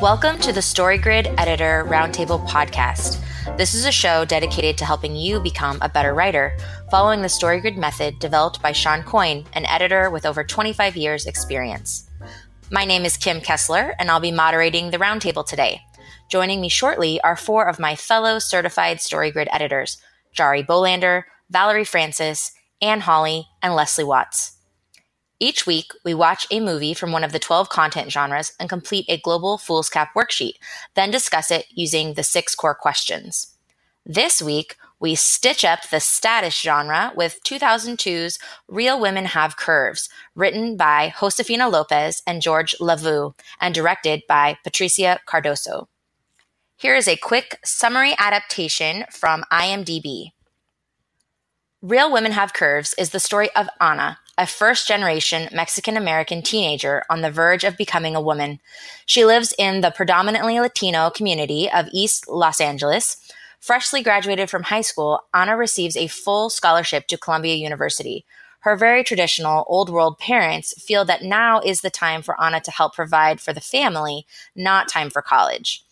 Welcome to the StoryGrid Editor Roundtable podcast. This is a show dedicated to helping you become a better writer, following the StoryGrid method developed by Shawn Coyne, an editor with over 25 years' experience. My name is Kim Kessler, and I'll be moderating the roundtable today. Joining me shortly are four of my fellow certified StoryGrid editors Jarie Bolander, Valerie Francis, Anne Hawley, and Leslie Watts. Each week, we watch a movie from one of the 12 content genres and complete a global foolscap worksheet, then discuss it using the six core questions. This week, we stitch up the status genre with 2002's Real Women Have Curves, written by Josefina Lopez and George LaVoo, and directed by Patricia Cardoso. Here is a quick summary adaptation from IMDb. Real Women Have Curves is the story of Ana, a first generation Mexican American teenager on the verge of becoming a woman. She lives in the predominantly Latino community of East Los Angeles. Freshly graduated from high school, Ana receives a full scholarship to Columbia University. Her very traditional old world parents feel that now is the time for Ana to help provide for the family, not time for college.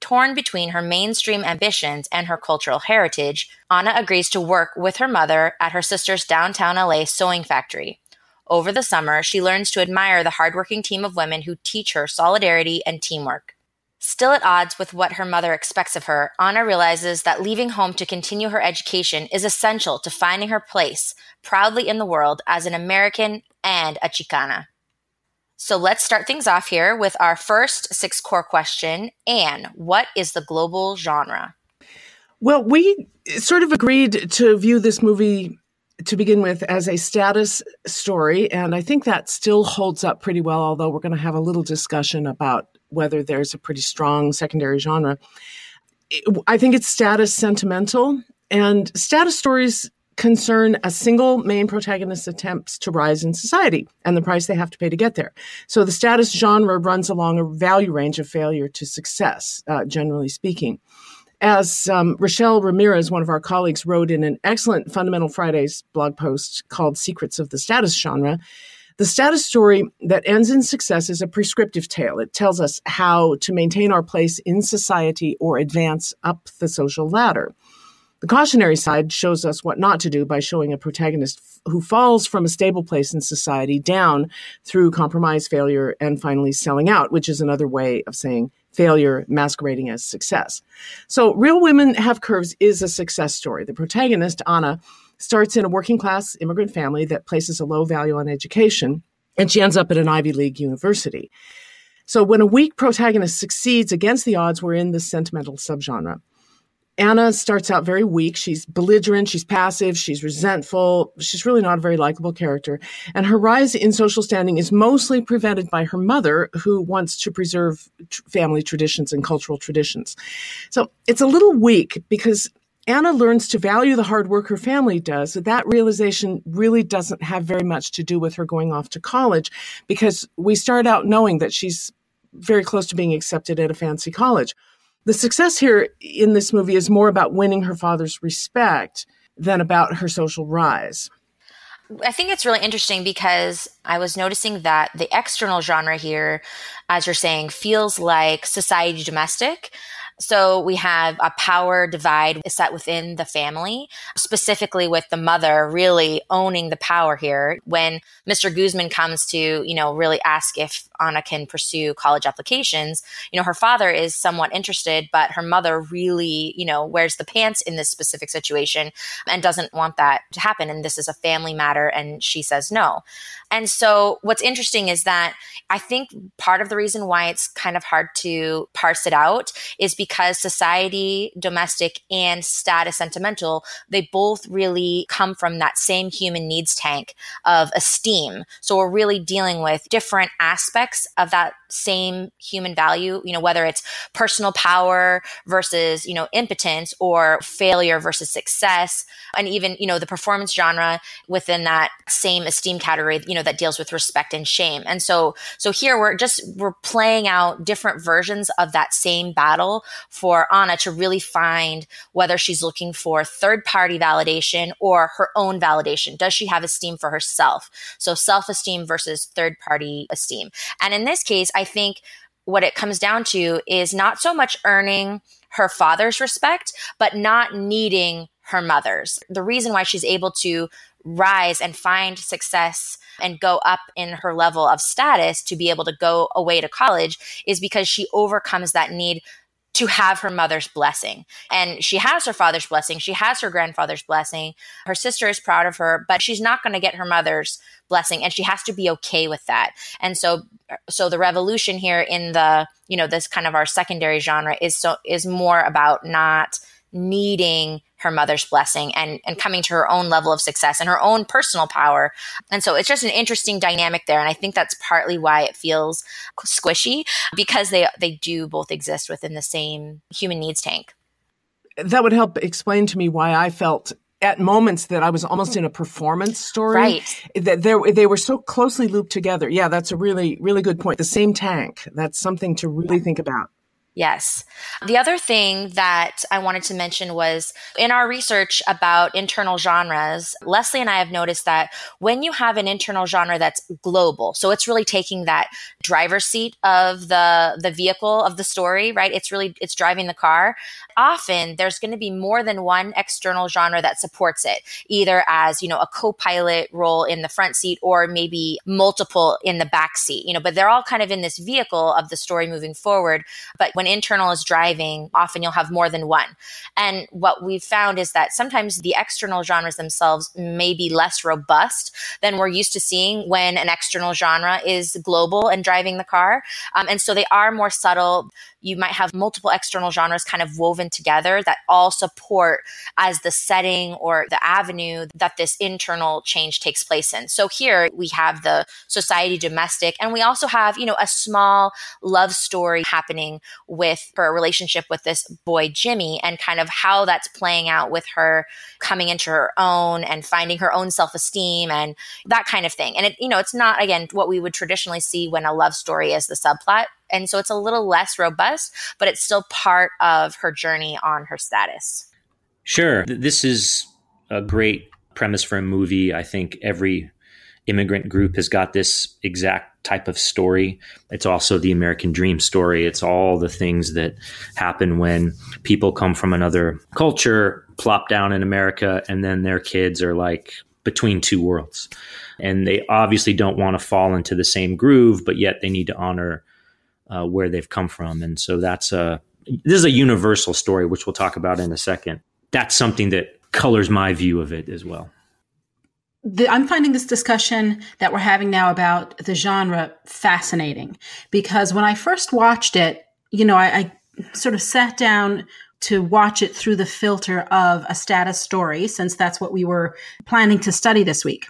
Torn between her mainstream ambitions and her cultural heritage, Ana agrees to work with her mother at her sister's downtown LA sewing factory. Over the summer, she learns to admire the hardworking team of women who teach her solidarity and teamwork. Still at odds with what her mother expects of her, Ana realizes that leaving home to continue her education is essential to finding her place proudly in the world as an American and a Chicana. So let's start things off here with our first six core question. Anne, what is the global genre? Well, we sort of agreed to view this movie to begin with as a status story, and I think that still holds up pretty well, although we're going to have a little discussion about whether there's a pretty strong secondary genre. I think it's status sentimental, and status stories concern a single main protagonist's attempts to rise in society and the price they have to pay to get there. So the status genre runs along a value range of failure to success, uh, generally speaking. As um, Rachelle Ramirez, one of our colleagues, wrote in an excellent Fundamental Fridays blog post called Secrets of the Status Genre, the status story that ends in success is a prescriptive tale. It tells us how to maintain our place in society or advance up the social ladder. The cautionary side shows us what not to do by showing a protagonist f- who falls from a stable place in society down through compromise, failure, and finally selling out, which is another way of saying failure masquerading as success. So, Real Women Have Curves is a success story. The protagonist, Anna, starts in a working class immigrant family that places a low value on education, and she ends up at an Ivy League university. So, when a weak protagonist succeeds against the odds, we're in the sentimental subgenre. Ana starts out very weak. She's belligerent, she's passive, she's resentful. She's really not a very likable character. And her rise in social standing is mostly prevented by her mother, who wants to preserve family traditions and cultural traditions. So it's a little weak because Anna learns to value the hard work her family does. So that realization really doesn't have very much to do with her going off to college because we start out knowing that she's very close to being accepted at a fancy college the success here in this movie is more about winning her father's respect than about her social rise. I think it's really interesting because I was noticing that the external genre here, as you're saying, feels like society domestic. So we have a power divide set within the family, specifically with the mother really owning the power here. When Mr. Guzman comes to, you know, really ask if Ana can pursue college applications, you know, her father is somewhat interested, but her mother really, you know, wears the pants in this specific situation and doesn't want that to happen. And this is a family matter. And she says no. And so what's interesting is that I think part of the reason why it's kind of hard to parse it out is because society, domestic, and status sentimental, they both really come from that same human needs tank of esteem. So we're really dealing with different aspects of that same human value, you know, whether it's personal power versus, you know, impotence or failure versus success. And even, you know, the performance genre within that same esteem category, you know, that deals with respect and shame. And so, so here we're just, we're playing out different versions of that same battle for Ana to really find whether she's looking for third party validation or her own validation. Does she have esteem for herself? So self esteem versus third party esteem. And in this case, I think what it comes down to is not so much earning her father's respect, but not needing her mother's. The reason why she's able to rise and find success and go up in her level of status to be able to go away to college is because she overcomes that need to have her mother's blessing. And she has her father's blessing. She has her grandfather's blessing. Her sister is proud of her, but she's not going to get her mother's blessing and she has to be okay with that. And so so the revolution here in the, you know, this kind of our secondary genre is so is more about not needing her mother's blessing and and coming to her own level of success and her own personal power. And so it's just an interesting dynamic there and I think that's partly why it feels squishy because they they do both exist within the same human needs tank. That would help explain to me why I felt at moments that I was almost in a performance story. Right. That they they were so closely looped together. Yeah, that's a really really good point. The same tank. That's something to really think about. Yes. The other thing that I wanted to mention was in our research about internal genres, Leslie and I have noticed that when you have an internal genre that's global, so it's really taking that driver's seat of the the vehicle of the story, right? It's really it's driving the car. Often there's going to be more than one external genre that supports it, either as, you know, a co-pilot role in the front seat or maybe multiple in the back seat, you know, but they're all kind of in this vehicle of the story moving forward. But when when internal is driving, often you'll have more than one. And what we've found is that sometimes the external genres themselves may be less robust than we're used to seeing when an external genre is global and driving the car. Um, and so they are more subtle you might have multiple external genres kind of woven together that all support as the setting or the avenue that this internal change takes place in. So here we have the society domestic, and we also have, you know, a small love story happening with her relationship with this boy, Jimmy, and kind of how that's playing out with her coming into her own and finding her own self esteem and that kind of thing. And it, you know, it's not, again, what we would traditionally see when a love story is the subplot and so it's a little less robust, but it's still part of her journey on her status. Sure. This is a great premise for a movie. I think every immigrant group has got this exact type of story. It's also the American dream story. It's all the things that happen when people come from another culture, plop down in America, and then their kids are like between two worlds. And they obviously don't want to fall into the same groove, but yet they need to honor uh, where they've come from. And so that's a this is a universal story, which we'll talk about in a second. That's something that colors my view of it as well. The, I'm finding this discussion that we're having now about the genre fascinating because when I first watched it, you know, I, I sort of sat down to watch it through the filter of a status story, since that's what we were planning to study this week.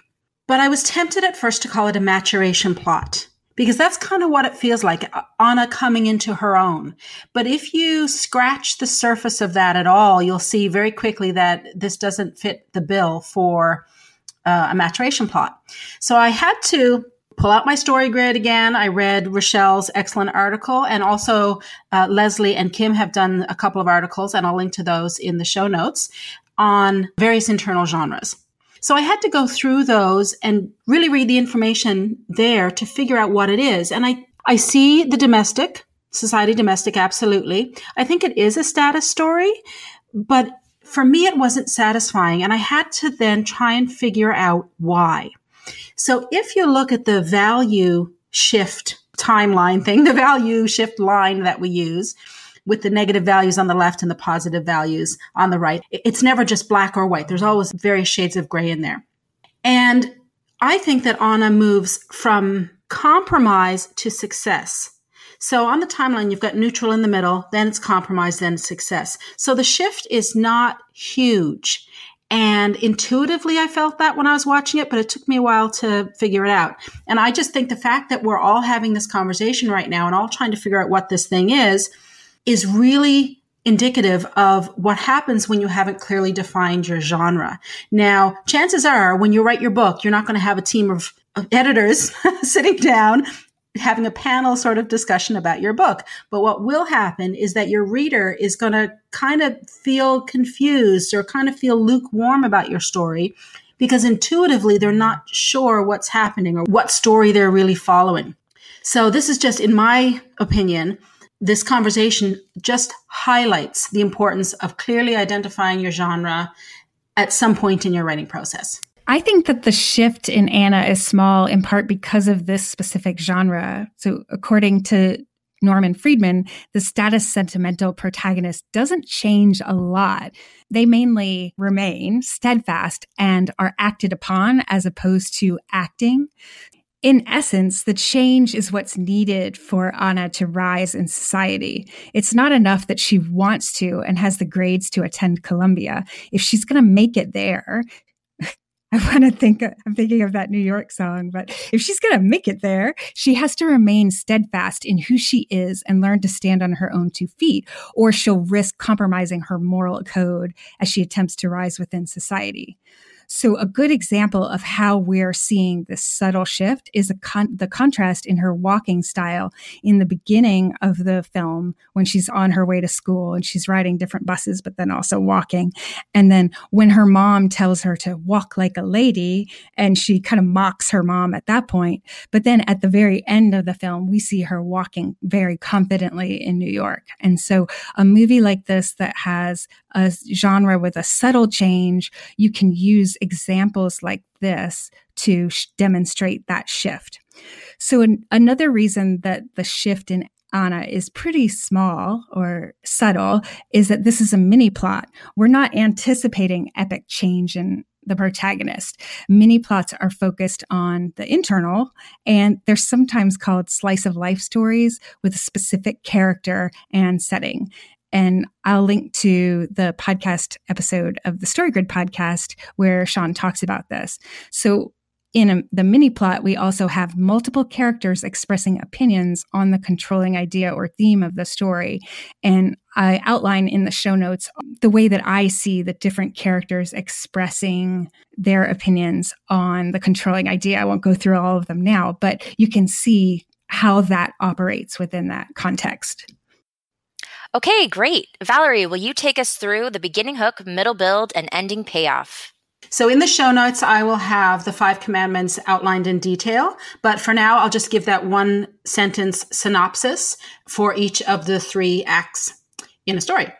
But I was tempted at first to call it a maturation plot because that's kind of what it feels like uh, Anna coming into her own. But if you scratch the surface of that at all, you'll see very quickly that this doesn't fit the bill for uh, a maturation plot. So I had to pull out my story grid again. I read Rachelle's excellent article, and also uh, Leslie and Kim have done a couple of articles, and I'll link to those in the show notes on various internal genres. So I had to go through those and really read the information there to figure out what it is. And I, I see the domestic, society domestic, absolutely. I think it is a status story, but for me, it wasn't satisfying. And I had to then try and figure out why. So if you look at the value shift timeline thing, the value shift line that we use, with the negative values on the left and the positive values on the right. It's never just black or white. There's always various shades of gray in there. And I think that Anna moves from compromise to success. So on the timeline, you've got neutral in the middle, then it's compromise, then success. So the shift is not huge. And intuitively, I felt that when I was watching it, but it took me a while to figure it out. And I just think the fact that we're all having this conversation right now and all trying to figure out what this thing is is really indicative of what happens when you haven't clearly defined your genre. Now, chances are when you write your book, you're not going to have a team of, of editors sitting down having a panel sort of discussion about your book. But what will happen is that your reader is going to kind of feel confused or kind of feel lukewarm about your story because intuitively they're not sure what's happening or what story they're really following. So this is just, in my opinion, this conversation just highlights the importance of clearly identifying your genre at some point in your writing process. I think that the shift in Anna is small in part because of this specific genre. So, according to Norman Friedman, the status sentimental protagonist doesn't change a lot. They mainly remain steadfast and are acted upon as opposed to acting. In essence, the change is what's needed for Anna to rise in society. It's not enough that she wants to and has the grades to attend Columbia. If she's going to make it there, I want to think, I'm thinking of that New York song, but if she's going to make it there, she has to remain steadfast in who she is and learn to stand on her own two feet, or she'll risk compromising her moral code as she attempts to rise within society. So, a good example of how we're seeing this subtle shift is con- the contrast in her walking style in the beginning of the film when she's on her way to school and she's riding different buses, but then also walking. And then when her mom tells her to walk like a lady, and she kind of mocks her mom at that point. But then at the very end of the film, we see her walking very confidently in New York. And so, a movie like this that has a genre with a subtle change, you can use examples like this to sh- demonstrate that shift. So, an- another reason that the shift in Anna is pretty small or subtle is that this is a mini plot. We're not anticipating epic change in the protagonist. Mini plots are focused on the internal, and they're sometimes called slice of life stories with a specific character and setting. And I'll link to the podcast episode of the Story Grid podcast where Shawn talks about this. So in a, the mini plot, we also have multiple characters expressing opinions on the controlling idea or theme of the story. And I outline in the show notes the way that I see the different characters expressing their opinions on the controlling idea. I won't go through all of them now, but you can see how that operates within that context. Okay, great. Valerie, will you take us through the beginning hook, middle build, and ending payoff? So, in the show notes, I will have the five commandments outlined in detail. But for now, I'll just give that one sentence synopsis for each of the three acts in a story.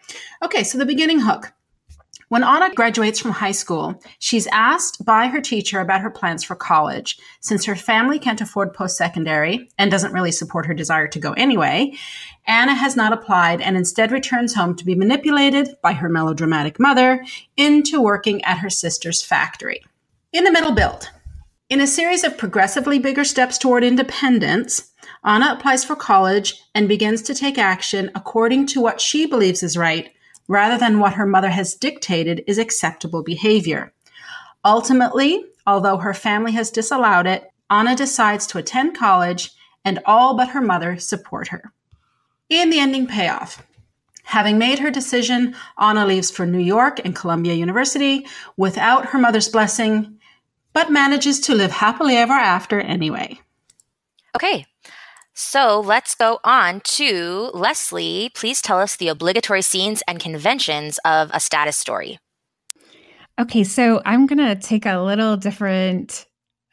Okay, so the beginning hook. When Anna graduates from high school, she's asked by her teacher about her plans for college. Since her family can't afford post secondary and doesn't really support her desire to go anyway, Anna has not applied and instead returns home to be manipulated by her melodramatic mother into working at her sister's factory. In the middle build, in a series of progressively bigger steps toward independence, Anna applies for college and begins to take action according to what she believes is right rather than what her mother has dictated is acceptable behavior. Ultimately, although her family has disallowed it, Anna decides to attend college and all but her mother support her. In the ending payoff, having made her decision, Anna leaves for New York and Columbia University without her mother's blessing, but manages to live happily ever after anyway. Okay, so let's go on to Leslie. Please tell us the obligatory scenes and conventions of a status story. Okay, so I'm going to take a little different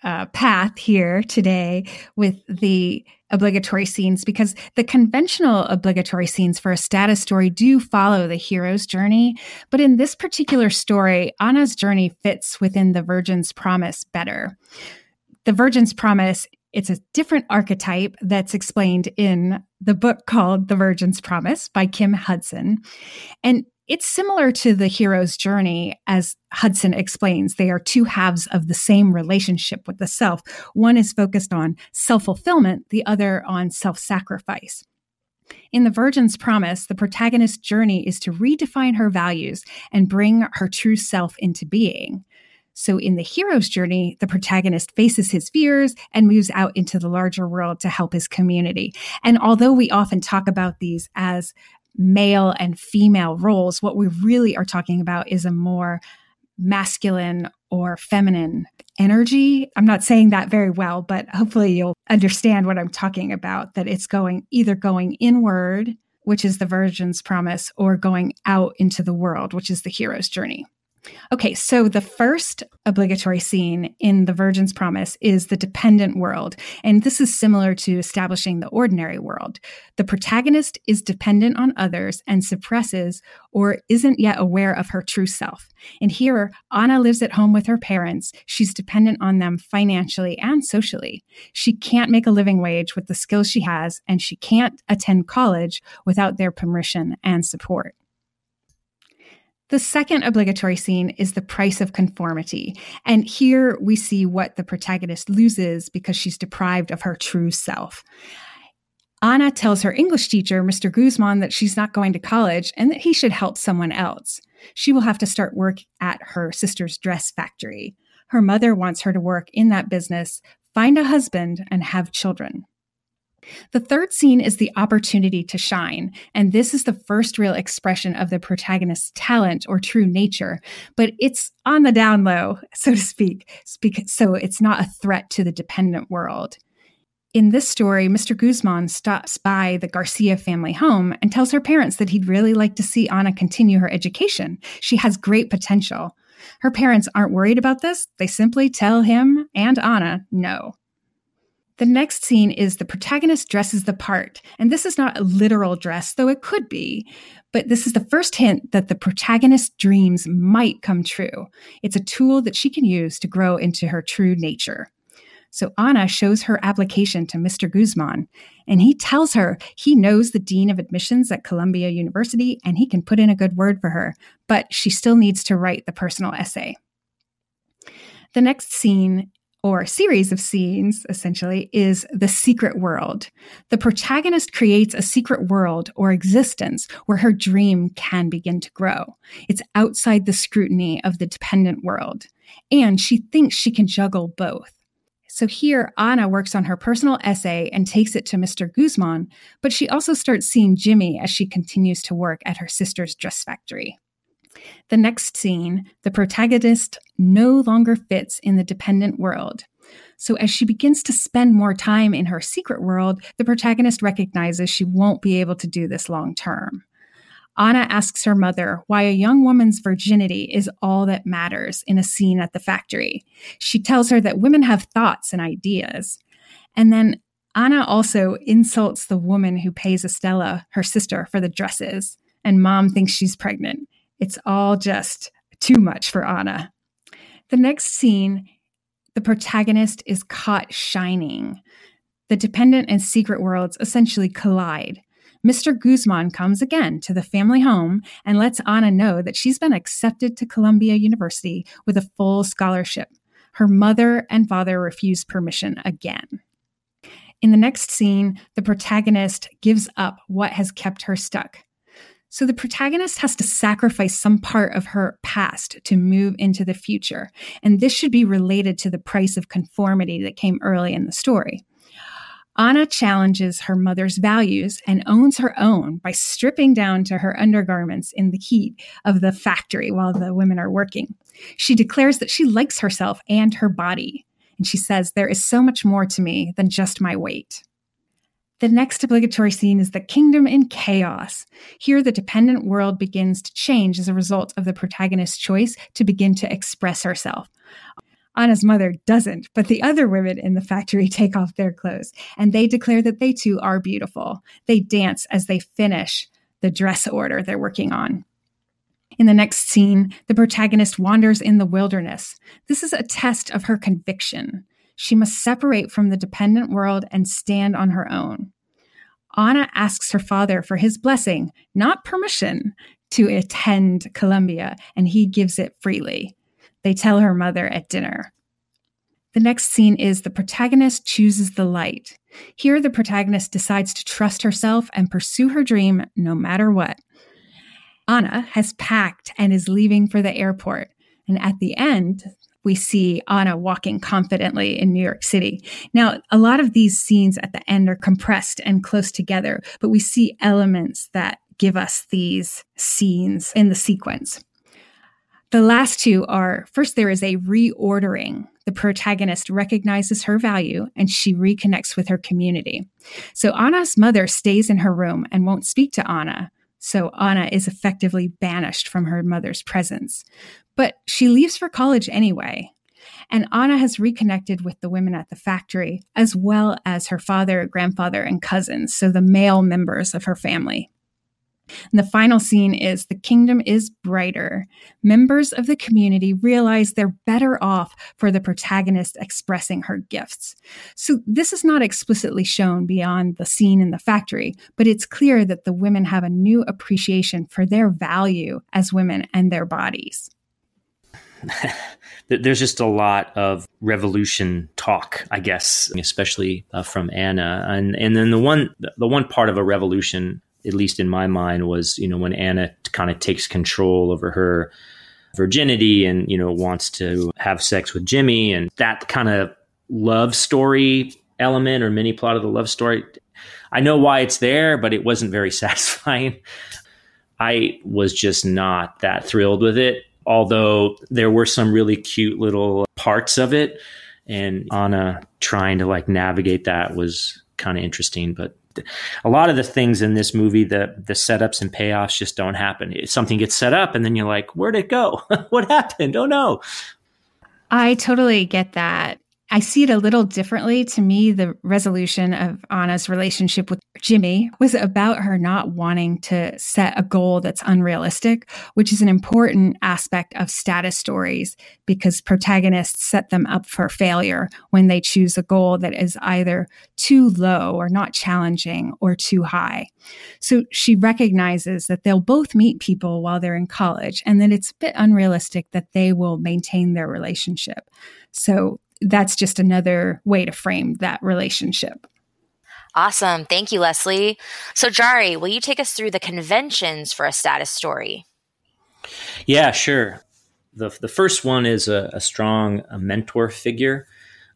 uh, path here today with the obligatory scenes because the conventional obligatory scenes for a status story do follow the hero's journey. But in this particular story, Anna's journey fits within the Virgin's promise better. The Virgin's promise it's a different archetype that's explained in the book called The Virgin's Promise by Kim Hudson. And it's similar to the hero's journey, as Hudson explains. They are two halves of the same relationship with the self. One is focused on self fulfillment, the other on self sacrifice. In The Virgin's Promise, the protagonist's journey is to redefine her values and bring her true self into being. So in the hero's journey, the protagonist faces his fears and moves out into the larger world to help his community. And although we often talk about these as male and female roles, what we really are talking about is a more masculine or feminine energy. I'm not saying that very well, but hopefully you'll understand what I'm talking about that it's going either going inward, which is the virgin's promise, or going out into the world, which is the hero's journey. Okay, so the first obligatory scene in The Virgin's Promise is the dependent world. And this is similar to establishing the ordinary world. The protagonist is dependent on others and suppresses or isn't yet aware of her true self. And here, Anna lives at home with her parents. She's dependent on them financially and socially. She can't make a living wage with the skills she has, and she can't attend college without their permission and support. The second obligatory scene is the price of conformity. And here we see what the protagonist loses because she's deprived of her true self. Anna tells her English teacher, Mr. Guzman, that she's not going to college and that he should help someone else. She will have to start work at her sister's dress factory. Her mother wants her to work in that business, find a husband, and have children. The third scene is the opportunity to shine, and this is the first real expression of the protagonist's talent or true nature, but it's on the down low, so to speak, so it's not a threat to the dependent world. In this story, Mr. Guzman stops by the Garcia family home and tells her parents that he'd really like to see Anna continue her education. She has great potential. Her parents aren't worried about this. They simply tell him and Anna no. The next scene is the protagonist dresses the part. And this is not a literal dress, though it could be. But this is the first hint that the protagonist's dreams might come true. It's a tool that she can use to grow into her true nature. So Anna shows her application to Mr. Guzman, and he tells her he knows the dean of admissions at Columbia University and he can put in a good word for her, but she still needs to write the personal essay. The next scene or series of scenes, essentially, is the secret world. The protagonist creates a secret world or existence where her dream can begin to grow. It's outside the scrutiny of the dependent world. And she thinks she can juggle both. So here, Anna works on her personal essay and takes it to Mr. Guzman, but she also starts seeing Jimmy as she continues to work at her sister's dress factory. The next scene, the protagonist no longer fits in the dependent world. So, as she begins to spend more time in her secret world, the protagonist recognizes she won't be able to do this long term. Anna asks her mother why a young woman's virginity is all that matters in a scene at the factory. She tells her that women have thoughts and ideas. And then Anna also insults the woman who pays Estella, her sister, for the dresses, and mom thinks she's pregnant. It's all just too much for Anna. The next scene, the protagonist is caught shining. The dependent and secret worlds essentially collide. Mr. Guzman comes again to the family home and lets Anna know that she's been accepted to Columbia University with a full scholarship. Her mother and father refuse permission again. In the next scene, the protagonist gives up what has kept her stuck. So the protagonist has to sacrifice some part of her past to move into the future. And this should be related to the price of conformity that came early in the story. Anna challenges her mother's values and owns her own by stripping down to her undergarments in the heat of the factory while the women are working. She declares that she likes herself and her body. And she says, There is so much more to me than just my weight. The next obligatory scene is the kingdom in chaos. Here, the dependent world begins to change as a result of the protagonist's choice to begin to express herself. Anna's mother doesn't, but the other women in the factory take off their clothes and they declare that they too are beautiful. They dance as they finish the dress order they're working on. In the next scene, the protagonist wanders in the wilderness. This is a test of her conviction. She must separate from the dependent world and stand on her own. Anna asks her father for his blessing, not permission, to attend Columbia, and he gives it freely. They tell her mother at dinner. The next scene is the protagonist chooses the light. Here, the protagonist decides to trust herself and pursue her dream no matter what. Anna has packed and is leaving for the airport. And at the end, we see Anna walking confidently in New York City. Now, a lot of these scenes at the end are compressed and close together, but we see elements that give us these scenes in the sequence. The last two are first, there is a reordering. The protagonist recognizes her value and she reconnects with her community. So Anna's mother stays in her room and won't speak to Anna. So Anna is effectively banished from her mother's presence. But she leaves for college anyway. And Anna has reconnected with the women at the factory, as well as her father, grandfather, and cousins, so the male members of her family. And the final scene is the kingdom is brighter. Members of the community realize they're better off for the protagonist expressing her gifts. So this is not explicitly shown beyond the scene in the factory, but it's clear that the women have a new appreciation for their value as women and their bodies. There's just a lot of revolution talk, I guess, especially uh, from Anna, and and then the one the one part of a revolution at least in my mind, was you know when Anna kind of takes control over her virginity and you know wants to have sex with Jimmy and that kind of love story element or mini plot of the love story. I know why it's there, but it wasn't very satisfying. I was just not that thrilled with it, although there were some really cute little parts of it. And Anna trying to like navigate that was kind of interesting, but a lot of the things in this movie, the the setups and payoffs just don't happen. Something gets set up, and then you're like, "Where'd it go? what happened? Oh no!" I totally get that. I see it a little differently. To me, the resolution of Anna's relationship with Jimmy was about her not wanting to set a goal that's unrealistic, which is an important aspect of status stories because protagonists set them up for failure when they choose a goal that is either too low or not challenging or too high. So she recognizes that they'll both meet people while they're in college and that it's a bit unrealistic that they will maintain their relationship. So that's just another way to frame that relationship. Awesome. Thank you, Leslie. So, Jarie, will you take us through the conventions for a status story? Yeah, sure. The, the first one is a, a strong a mentor figure.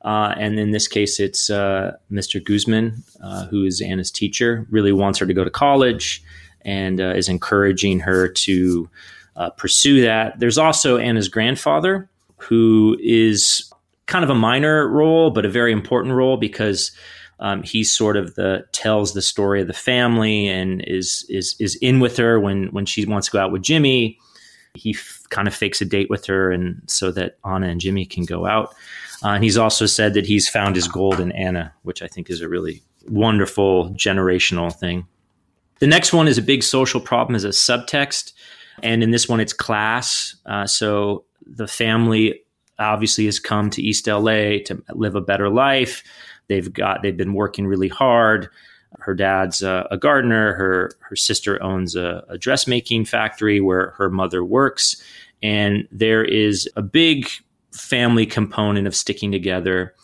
Uh, and in this case, it's uh, Mr. Guzman, uh, who is Anna's teacher, really wants her to go to college and uh, is encouraging her to uh, pursue that. There's also Anna's grandfather, who is kind of a minor role, but a very important role because um, he sort of the tells the story of the family and is is is in with her when when she wants to go out with Jimmy. He f- kind of fakes a date with her, and so that Anna and Jimmy can go out. Uh, and he's also said that he's found his gold in Anna, which I think is a really wonderful generational thing. The next one is a big social problem as a subtext, and in this one, it's class. Uh, so the family obviously has come to East LA to live a better life. They've got they've been working really hard. Her dad's a, a gardener. Her her sister owns a, a dressmaking factory where her mother works, and there is a big family component of sticking together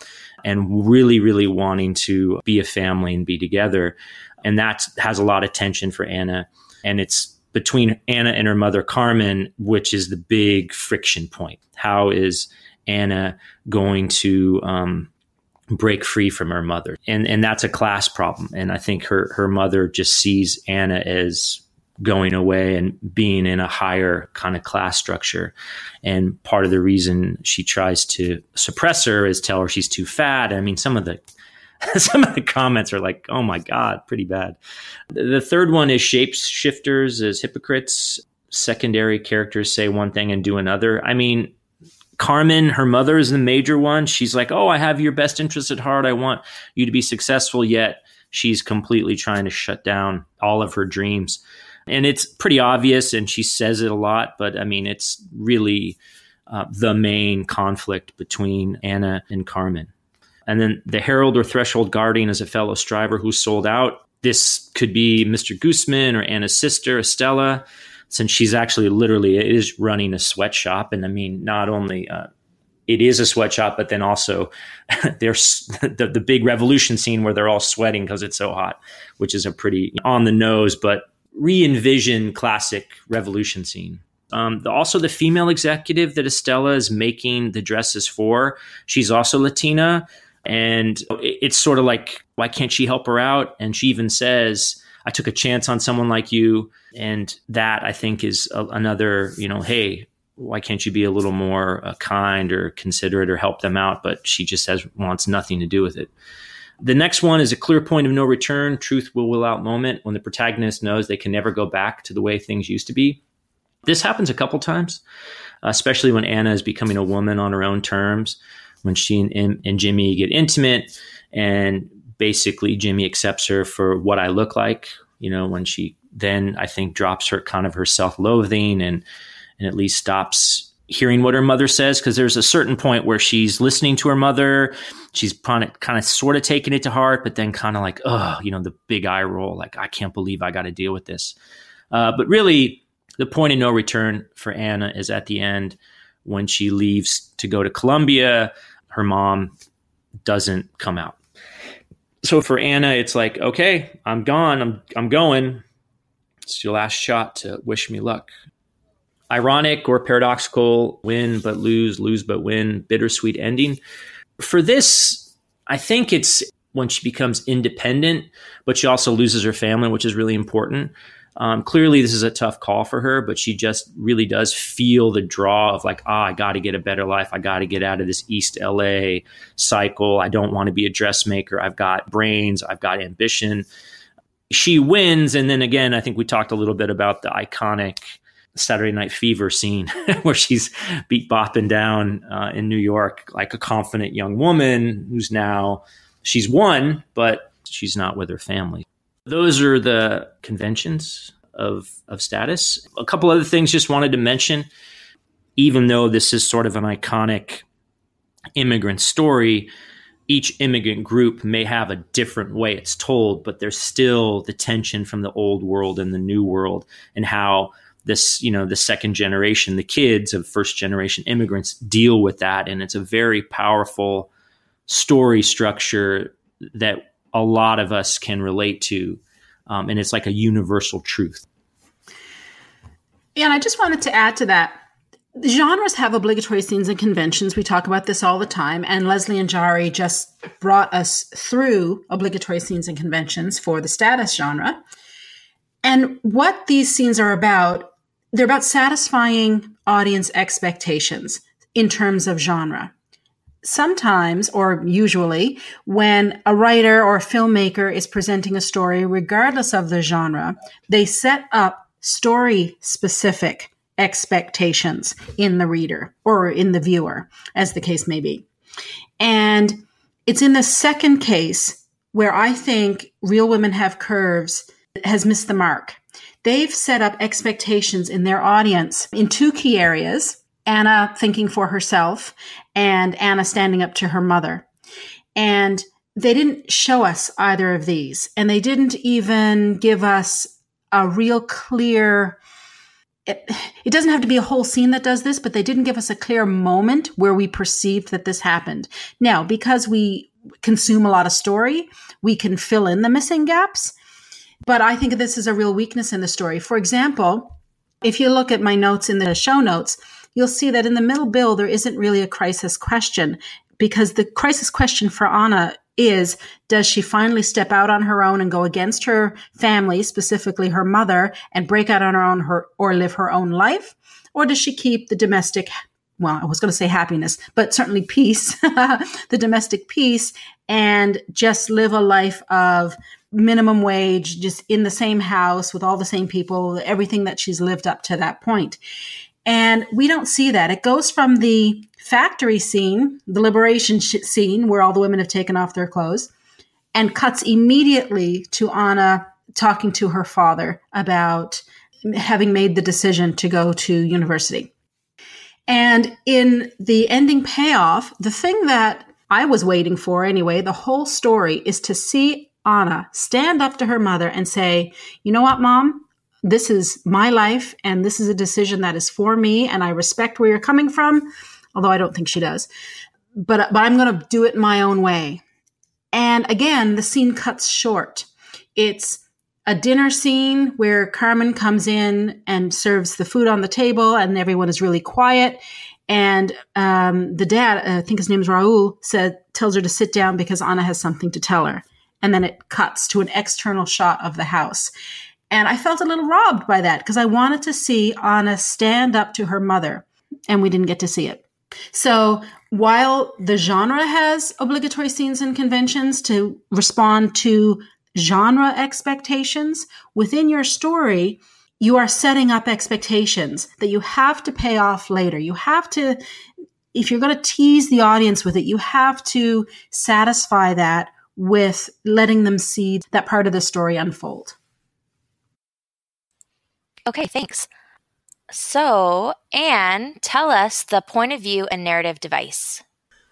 and really really wanting to be a family and be together, and that has a lot of tension for Anna, and it's between Anna and her mother Carmen, which is the big friction point. How is Anna going to um, break free from her mother? And and that's a class problem. And I think her her mother just sees Anna as going away and being in a higher kind of class structure. And part of the reason she tries to suppress her is tell her she's too fat. I mean, some of the some of the comments are like, "Oh my god, pretty bad." The third one is shapeshifters as hypocrites. Secondary characters say one thing and do another. I mean, Carmen, her mother is the major one. She's like, "Oh, I have your best interest at heart. I want you to be successful." Yet she's completely trying to shut down all of her dreams, and it's pretty obvious. And she says it a lot, but I mean, it's really uh, the main conflict between Anna and Carmen. And then the Herald or Threshold Guardian is a fellow striver who sold out. This could be Mr. Guzman or Anna's sister, Estella, since she's actually literally is running a sweatshop. And I mean, not only uh, it is a sweatshop, but then also there's the, the big revolution scene where they're all sweating because it's so hot, which is a pretty on the nose, but re envision classic revolution scene. Um, the, also, the female executive that Estella is making the dresses for, she's also Latina. And it's sort of like, why can't she help her out? And she even says, I took a chance on someone like you. And that I think is a, another, you know, hey, why can't you be a little more uh, kind or considerate or help them out? But she just says, wants nothing to do with it. The next one is a clear point of no return, truth will will out moment when the protagonist knows they can never go back to the way things used to be. This happens a couple times, especially when Anna is becoming a woman on her own terms, when she and, and Jimmy get intimate, and basically Jimmy accepts her for what I look like. You know, when she then I think drops her kind of her self loathing and and at least stops hearing what her mother says. Because there's a certain point where she's listening to her mother. She's kind of, kind of sort of taking it to heart but then kind of like oh you know the big eye roll like i can't believe i got to deal with this. Uh, but really the point of no return for anna is at the end when she leaves to go to columbia her mom doesn't come out so for anna it's like okay i'm gone i'm, I'm going it's your last shot to wish me luck ironic or paradoxical win but lose, lose but win, bittersweet ending. For this, I think it's when she becomes independent, but she also loses her family, which is really important. Um, clearly, this is a tough call for her, but she just really does feel the draw of like, ah, I got to get a better life. I got to get out of this East LA cycle. I don't want to be a dressmaker. I've got brains. I've got ambition. She wins. And then again, I think we talked a little bit about the iconic Saturday Night Fever scene where she's beat bopping down uh, in New York like a confident young woman who's now she's won, but she's not with her family. Those are the conventions of of status. A couple other things just wanted to mention. Even though this is sort of an iconic immigrant story, each immigrant group may have a different way it's told, but there's still the tension from the old world and the new world, and how this you know the second generation the kids of first generation immigrants deal with that and it's a very powerful story structure that a lot of us can relate to um, and it's like a universal truth. And i just wanted to add to that. Genres have obligatory scenes and conventions. We talk about this all the time and leslie and jarie just brought us through obligatory scenes and conventions for the status genre. And what these scenes are about they're about satisfying audience expectations in terms of genre. Sometimes, or usually, when a writer or a filmmaker is presenting a story, regardless of the genre, they set up story specific expectations in the reader or in the viewer, as the case may be. And it's in the second case where I think Real Women Have Curves has missed the mark they've set up expectations in their audience in two key areas Anna thinking for herself and Anna standing up to her mother. And they didn't show us either of these. And they didn't even give us a real clear. It, it, doesn't have to be a whole scene that does this, but they didn't give us a clear moment where we perceived that this happened. Now, because we consume a lot of story, we can fill in the missing gaps. But I think this is a real weakness in the story. For example, if you look at my notes in the show notes, you'll see that in the middle build, there isn't really a crisis question because the crisis question for Anna is does she finally step out on her own and go against her family, specifically her mother, and break out on her own her, or live her own life? Or does she keep the domestic, well, I was going to say happiness, but certainly peace, the domestic peace, and just live a life of minimum wage, just in the same house with all the same people, everything that she's lived up to that point. And we don't see that. It goes from the factory scene, the liberation scene, where all the women have taken off their clothes, and cuts immediately to Anna talking to her father about having made the decision to go to university. And in the ending payoff, the thing that I was waiting for anyway, the whole story is to see Anna stand up to her mother and say, You know what, mom? This is my life, and this is a decision that is for me, and I respect where you're coming from, although I don't think she does. But, but I'm going to do it my own way. And again, the scene cuts short. It's a dinner scene where Carmen comes in and serves the food on the table, and everyone is really quiet. And um, the dad, I think his name is Raul, said tells her to sit down because Anna has something to tell her and then it cuts to an external shot of the house. And I felt a little robbed by that because I wanted to see Anna stand up to her mother, and we didn't get to see it. So while the genre has obligatory scenes and conventions to respond to genre expectations within your story, you are setting up expectations that you have to pay off later. You have to, if you're going to tease the audience with it, you have to satisfy that with letting them see that part of the story unfold. Okay, thanks. So, Anne, tell us the point of view and narrative device.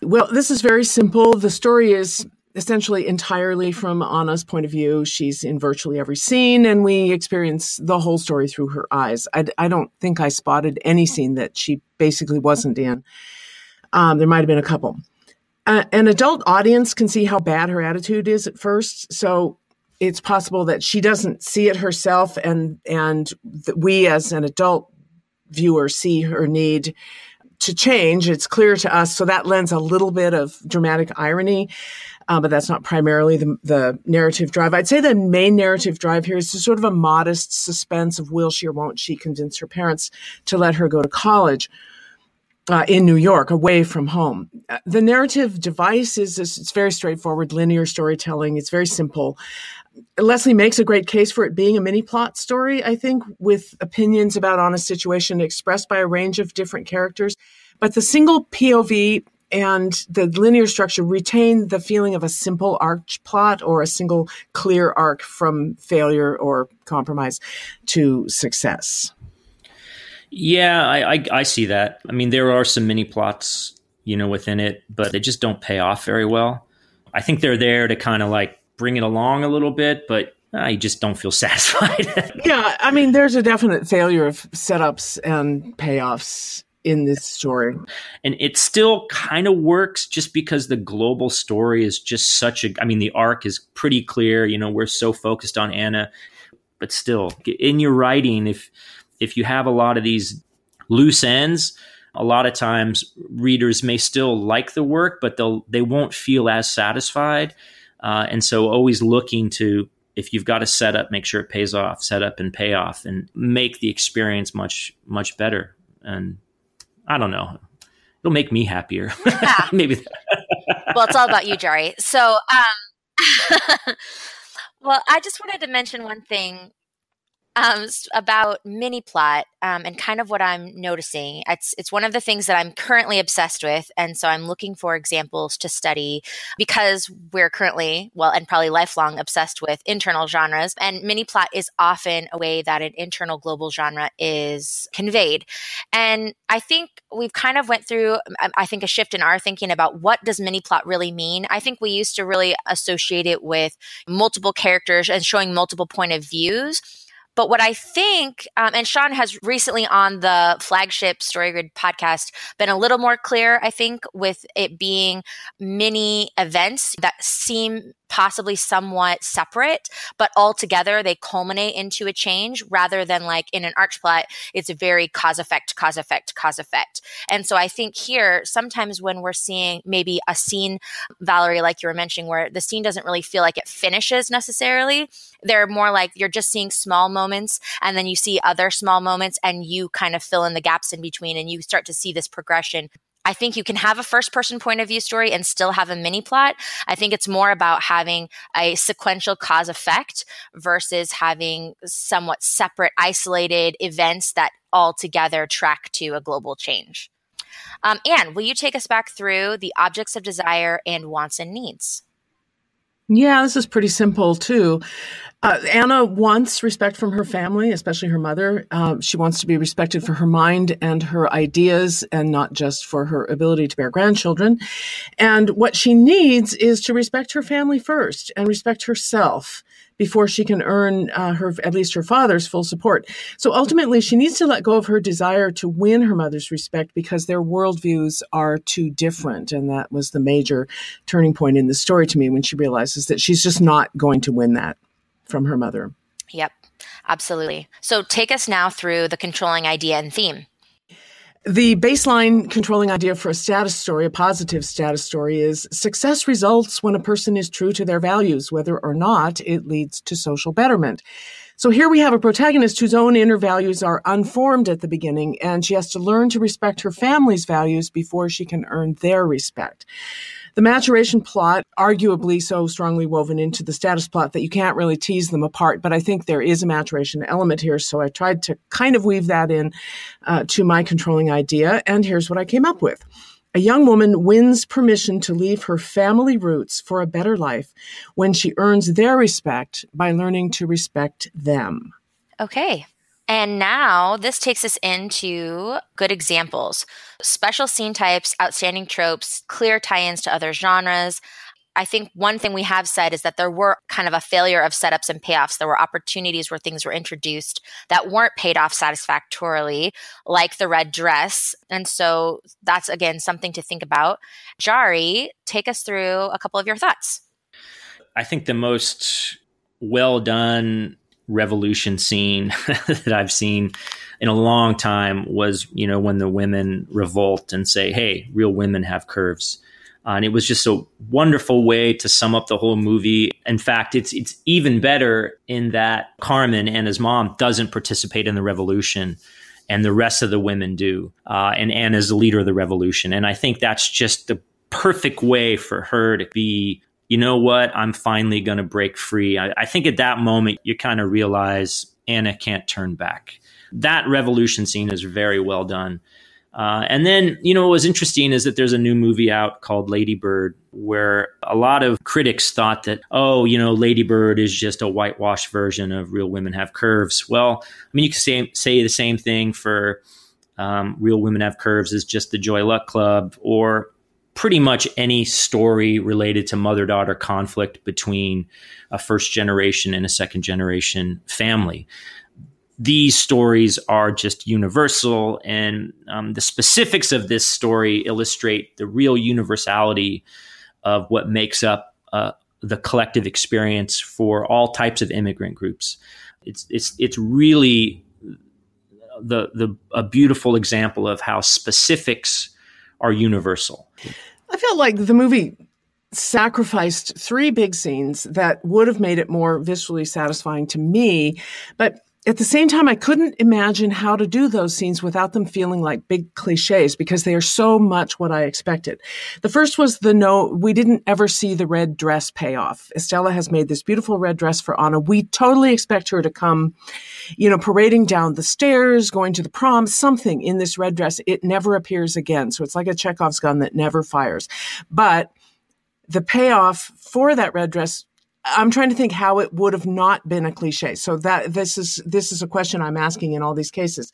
Well, this is very simple. The story is essentially entirely from Anna's point of view. She's in virtually every scene, and we experience the whole story through her eyes. I, I don't think I spotted any scene that she basically wasn't in. Um, there might have been a couple. Uh, an adult audience can see how bad her attitude is at first, so it's possible that she doesn't see it herself, and and we as an adult viewer see her need to change. It's clear to us, so that lends a little bit of dramatic irony uh, but that's not primarily the, the narrative drive. I'd say the main narrative drive here is sort of a modest suspense of will she or won't she convince her parents to let her go to college. Uh, in New York, away from home. Uh, the narrative device is it's very straightforward, linear storytelling. It's very simple. Leslie makes a great case for it being a mini plot story, I think, with opinions about on a situation expressed by a range of different characters. But the single POV and the linear structure retain the feeling of a simple arch plot or a single clear arc from failure or compromise to success. Yeah, I, I, I see that. I mean, there are some mini plots, you know, within it, but they just don't pay off very well. I think they're there to kind of like bring it along a little bit, but I just don't feel satisfied. yeah, I mean, there's a definite failure of setups and payoffs in this story. And it still kind of works just because the global story is just such a I mean the arc is pretty clear, you know, we're so focused on Anna, but still in your writing if if you have a lot of these loose ends, a lot of times readers may still like the work, but they'll they won't feel as satisfied. Uh, and so always looking to if you've got a setup, make sure it pays off, set up and pay off and make the experience much, much better. And I don't know. It'll make me happier. Yeah. Maybe. well, it's all about you, Jarie. So, um, well, I just wanted to mention one thing um, about mini plot um, and kind of what I'm noticing. It's it's one of the things that I'm currently obsessed with, and so I'm looking for examples to study because we're currently, well, and probably lifelong obsessed with internal genres. And mini plot is often a way that an internal global genre is conveyed. And I think we've kind of went through, um, I think, a shift in our thinking about what does mini plot really mean. I think we used to really associate it with multiple characters and showing multiple point of views but what I think, um, and Shawn has recently on the flagship StoryGrid podcast been a little more clear, I think, with it being mini events that seem possibly somewhat separate, but all together they culminate into a change rather than like in an arch plot, it's a very cause effect, cause effect, cause effect. And so I think here, sometimes when we're seeing maybe a scene, Valerie, like you were mentioning, where the scene doesn't really feel like it finishes necessarily, they're more like you're just seeing small moments and then you see other small moments and you kind of fill in the gaps in between and you start to see this progression I think you can have a first person point of view story and still have a mini plot. I think it's more about having a sequential cause effect versus having somewhat separate, isolated events that all together track to a global change. Um, Anne, will you take us back through the objects of desire and wants and needs? Yeah, this is pretty simple too. Uh, Anna wants respect from her family, especially her mother. Um, she wants to be respected for her mind and her ideas, and not just for her ability to bear grandchildren. And what she needs is to respect her family first and respect herself before she can earn uh, her at least her father's full support. So ultimately, she needs to let go of her desire to win her mother's respect because their worldviews are too different, and that was the major turning point in the story to me when she realizes that she's just not going to win that from her mother. Yep, absolutely. So take us now through the controlling idea and theme. The baseline controlling idea for a status story, a positive status story, is success results when a person is true to their values, whether or not it leads to social betterment. So here we have a protagonist whose own inner values are unformed at the beginning, and she has to learn to respect her family's values before she can earn their respect. The maturation plot, arguably so strongly woven into the status plot that you can't really tease them apart, but I think there is a maturation element here. So I tried to kind of weave that in uh, to my controlling idea. And here's what I came up with. A young woman wins permission to leave her family roots for a better life when she earns their respect by learning to respect them. Okay. And now this takes us into good examples special scene types, outstanding tropes, clear tie ins to other genres. I think one thing we have said is that there were kind of a failure of setups and payoffs. There were opportunities where things were introduced that weren't paid off satisfactorily, like the red dress. And so that's again something to think about. Jarie, take us through a couple of your thoughts. I think the most well done revolution scene that I've seen in a long time was, you know, when the women revolt and say, hey, real women have curves. Uh, and it was just a wonderful way to sum up the whole movie. In fact, it's it's even better in that Carmen Anna's mom doesn't participate in the revolution, and the rest of the women do. Uh, and Anna's the leader of the revolution, and I think that's just the perfect way for her to be. You know what? I'm finally going to break free. I, I think at that moment you kind of realize Anna can't turn back. That revolution scene is very well done. Uh, and then, you know, what was interesting is that there's a new movie out called Lady Bird, where a lot of critics thought that, oh, you know, Lady Bird is just a whitewashed version of Real Women Have Curves. Well, I mean, you could say, say the same thing for um, Real Women Have Curves is just the Joy Luck Club, or pretty much any story related to mother daughter conflict between a first generation and a second generation family these stories are just universal, and um, the specifics of this story illustrate the real universality of what makes up uh, the collective experience for all types of immigrant groups. It's it's it's really the the a beautiful example of how specifics are universal. I felt like the movie sacrificed three big scenes that would have made it more visually satisfying to me, but at the same time, I couldn't imagine how to do those scenes without them feeling like big cliches because they are so much what I expected. The first was the no, we didn't ever see the red dress payoff. Estela has made this beautiful red dress for Anna. We totally expect her to come, you know, parading down the stairs, going to the prom, something in this red dress. It never appears again. So it's like a Chekhov's gun that never fires. But the payoff for that red dress I'm trying to think how it would have not been a cliche. So that this is this is a question I'm asking in all these cases.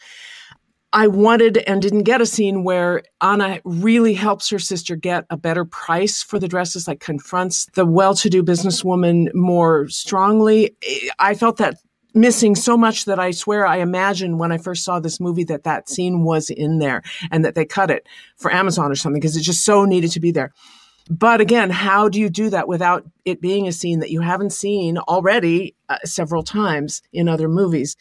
I wanted and didn't get a scene where Anna really helps her sister get a better price for the dresses, like confronts the well-to-do businesswoman more strongly. I felt that missing so much that I swear I imagined when I first saw this movie that that scene was in there and that they cut it for Amazon or something because it just so needed to be there. But again, how do you do that without it being a scene that you haven't seen already uh, several times in other movies?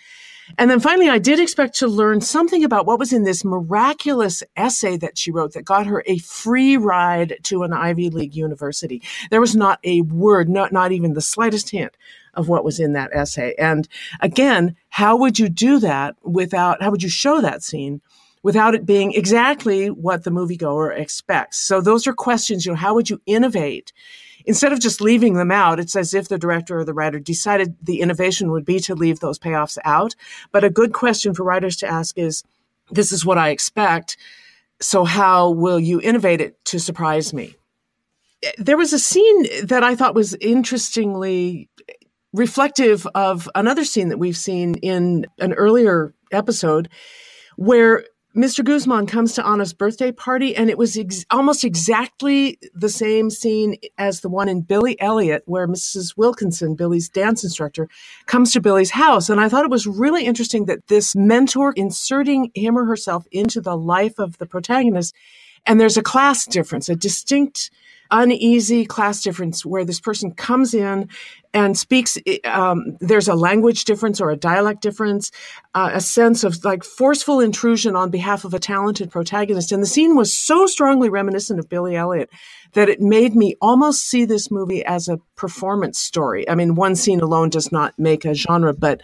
And then finally, I did expect to learn something about what was in this miraculous essay that she wrote that got her a free ride to an Ivy League university. There was not a word, not, not even the slightest hint of what was in that essay. And again, how would you do that without, how would you show that scene without it being exactly what the moviegoer expects. So those are questions, you know, how would you innovate? Instead of just leaving them out, it's as if the director or the writer decided the innovation would be to leave those payoffs out. But a good question for writers to ask is, this is what I expect. So how will you innovate it to surprise me? Eh, there was a scene that I thought was interestingly reflective of another scene that we've seen in an earlier episode where Mr. Guzman comes to Anna's birthday party, and it was ex- almost exactly the same scene as the one in Billy Elliot, where Mrs. Wilkinson, Billy's dance instructor, comes to Billy's house. And I thought it was really interesting that this mentor inserting him or herself into the life of the protagonist, and there's a class difference, a distinct uneasy class difference where this person comes in and speaks um, there's a language difference or a dialect difference uh, a sense of like forceful intrusion on behalf of a talented protagonist. And the scene was so strongly reminiscent of billy elliot that it made me almost see this movie as a performance story. I mean one scene alone does not make a genre but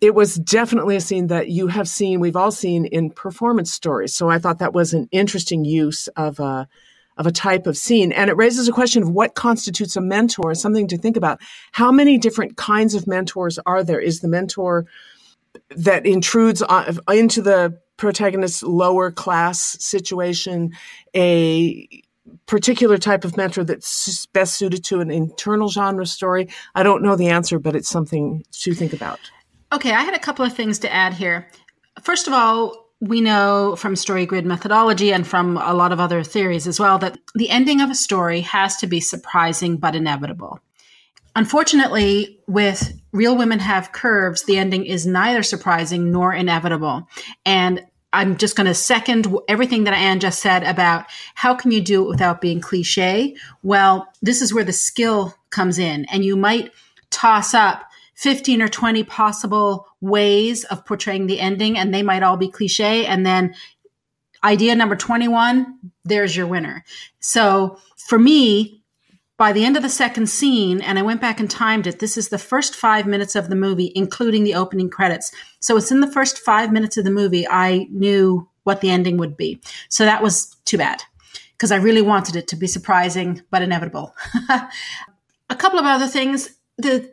it was definitely a scene that you have seen we've all seen in performance stories. So i thought that was an interesting use of a of a type of scene. And it raises a question of what constitutes a mentor, something to think about. How many different kinds of mentors are there? Is the mentor that intrudes into the protagonist's lower class situation a particular type of mentor that's best suited to an internal genre story? I don't know the answer, but it's something to think about. Okay, I had a couple of things to add here. First of all, we know from story grid methodology and from a lot of other theories as well that the ending of a story has to be surprising but inevitable. Unfortunately, with Real Women Have Curves, the ending is neither surprising nor inevitable. And I'm just going to second everything that Anne just said about how can you do it without being cliche? Well, this is where the skill comes in. And you might toss up 15 or 20 possible ways of portraying the ending, and they might all be cliche. And then idea number 21, there's your winner. So for me, by the end of the second scene, and I went back and timed it, this is the first five minutes of the movie, including the opening credits. So it's in the first five minutes of the movie, I knew what the ending would be. So that was too bad because I really wanted it to be surprising but inevitable. a couple of other things. The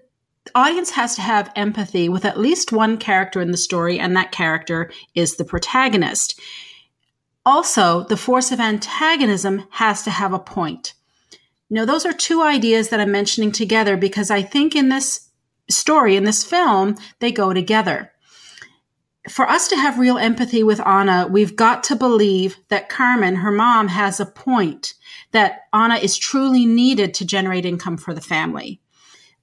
audience has to have empathy with at least one character in the story, and that character is the protagonist. Also, the force of antagonism has to have a point. Now, those are two ideas that I'm mentioning together because I think in this story, in this film, they go together. For us to have real empathy with Anna, we've got to believe that Carmen, her mom, has a point, that Anna is truly needed to generate income for the family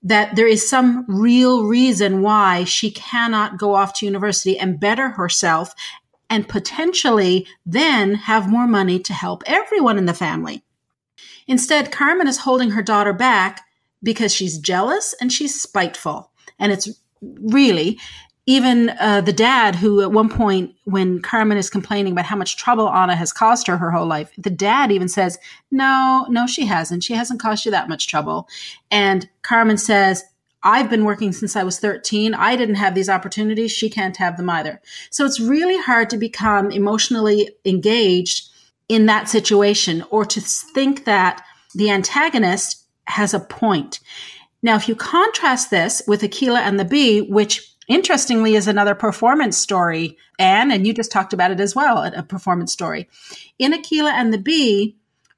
that there is some real reason why she cannot go off to university and better herself and potentially then have more money to help everyone in the family. Instead, Carmen is holding her daughter back because she's jealous and she's spiteful. And it's really, even uh, the dad who at one point when carmen is complaining about how much trouble anna has caused her her whole life the dad even says no no she hasn't. She hasn't caused you that much trouble. And carmen says i've been working since i was 13 i didn't have these opportunities. She can't have them either. So it's really hard to become emotionally engaged in that situation or to think that the antagonist has a point. Now if you contrast this with Akeelah and the bee which interestingly is another performance story anne and you just talked about it as well a performance story in Akeelah and the bee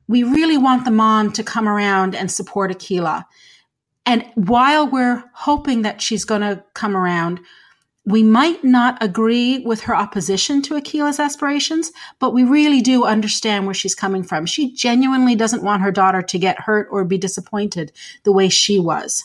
we really want the mom to come around and support Akeelah and while we're hoping that she's going to come around we might not agree with her opposition to Akeelah's aspirations, but we really do understand where she's coming from. She genuinely doesn't want her daughter to get hurt or be disappointed the way she was.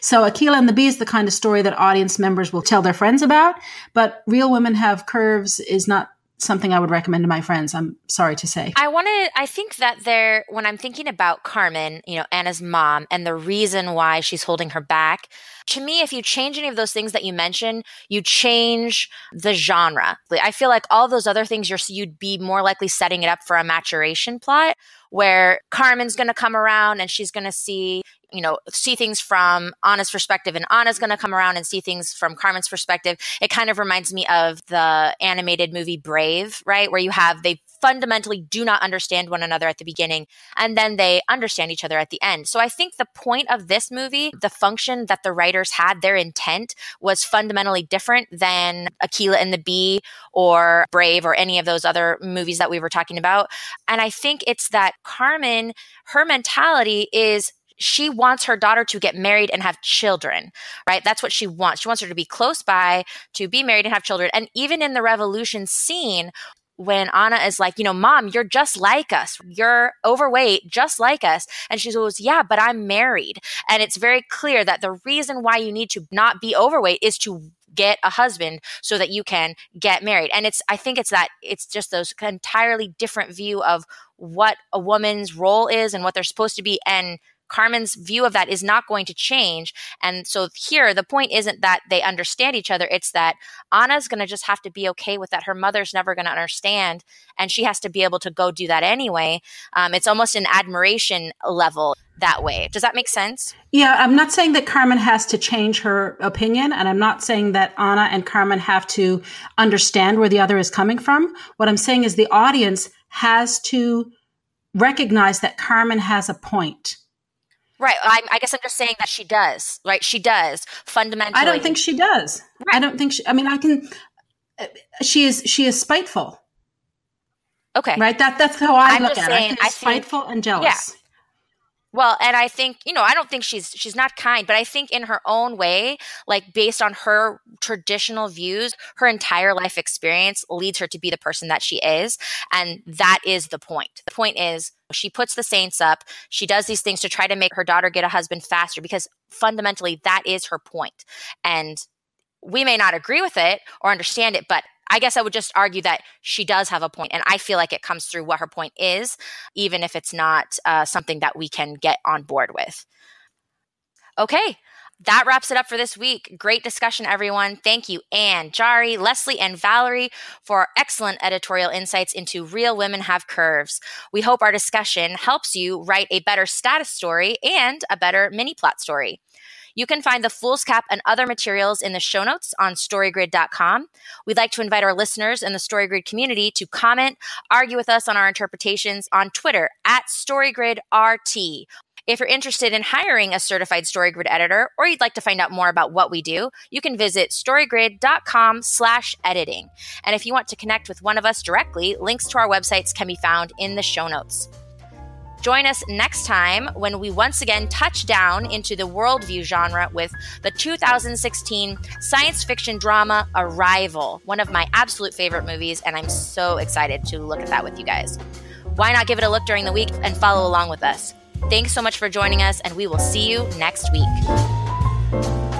So Akeelah and the Bee is the kind of story that audience members will tell their friends about, but Real Women Have Curves is not something I would recommend to my friends. I'm sorry to say. I wanted, I think that there, when I'm thinking about Carmen, you know, Anna's mom and the reason why she's holding her back, to me, if you change any of those things that you mentioned, you change the genre. I feel like all those other things, you're, you'd be more likely setting it up for a maturation plot where Carmen's going to come around and she's going to see, you know, see things from Anna's perspective, and Anna's going to come around and see things from Carmen's perspective. It kind of reminds me of the animated movie Brave, right? Where you have, they fundamentally do not understand one another at the beginning and then they understand each other at the end. So I think the point of this movie, the function that the writers had, their intent was fundamentally different than Akeelah and the Bee or Brave or any of those other movies that we were talking about. And I think it's that Carmen, her mentality is she wants her daughter to get married and have children, right? That's what she wants. She wants her to be close by, to be married and have children. And even in the revolution scene, when Anna is like, you know, mom, you're just like us. You're overweight, just like us. And she goes, yeah, but I'm married. And it's very clear that the reason why you need to not be overweight is to get a husband so that you can get married. And it's, I think it's that, it's just those entirely different view of what a woman's role is and what they're supposed to be. And Carmen's view of that is not going to change. And so here, the point isn't that they understand each other. It's that Anna's going to just have to be okay with that. Her mother's never going to understand. And she has to be able to go do that anyway. Um, it's almost an admiration level that way. Does that make sense? Yeah, I'm not saying that Carmen has to change her opinion, and I'm not saying that Anna and Carmen have to understand where the other is coming from. What I'm saying is the audience has to recognize that Carmen has a point. Right. I, I, guess I'm just saying that she does. Right. She does fundamentally. I don't think she does. Right. I don't think she. I mean, I can. Uh, she is. She is spiteful. Okay. Right. That that's how I I'm look at saying, it. I, I spiteful and jealous. Yeah. Well, and I think, you know, I don't think she's she's not kind, but I think in her own way, like based on her traditional views, her entire life experience leads her to be the person that she is, and that is the point. The point is she puts the saints up. She does these things to try to make her daughter get a husband faster because fundamentally that is her point. And we may not agree with it or understand it, but I guess I would just argue that she does have a point, and I feel like it comes through what her point is, even if it's not uh, something that we can get on board with. Okay, that wraps it up for this week. Great discussion, everyone. Thank you, Anne, Jarie, Leslie, and Valerie for excellent editorial insights into Real Women Have Curves. We hope our discussion helps you write a better status story and a better mini plot story. You can find the foolscap and other materials in the show notes on storygrid.com. We'd like to invite our listeners in the Storygrid community to comment, argue with us on our interpretations on Twitter at StorygridRT. If you're interested in hiring a certified StoryGrid editor or you'd like to find out more about what we do, you can visit storygrid.com slash editing. And if you want to connect with one of us directly, links to our websites can be found in the show notes. Join us next time when we once again touch down into the worldview genre with the 2016 science fiction drama Arrival, one of my absolute favorite movies, and I'm so excited to look at that with you guys. Why not give it a look during the week and follow along with us? Thanks so much for joining us, and we will see you next week.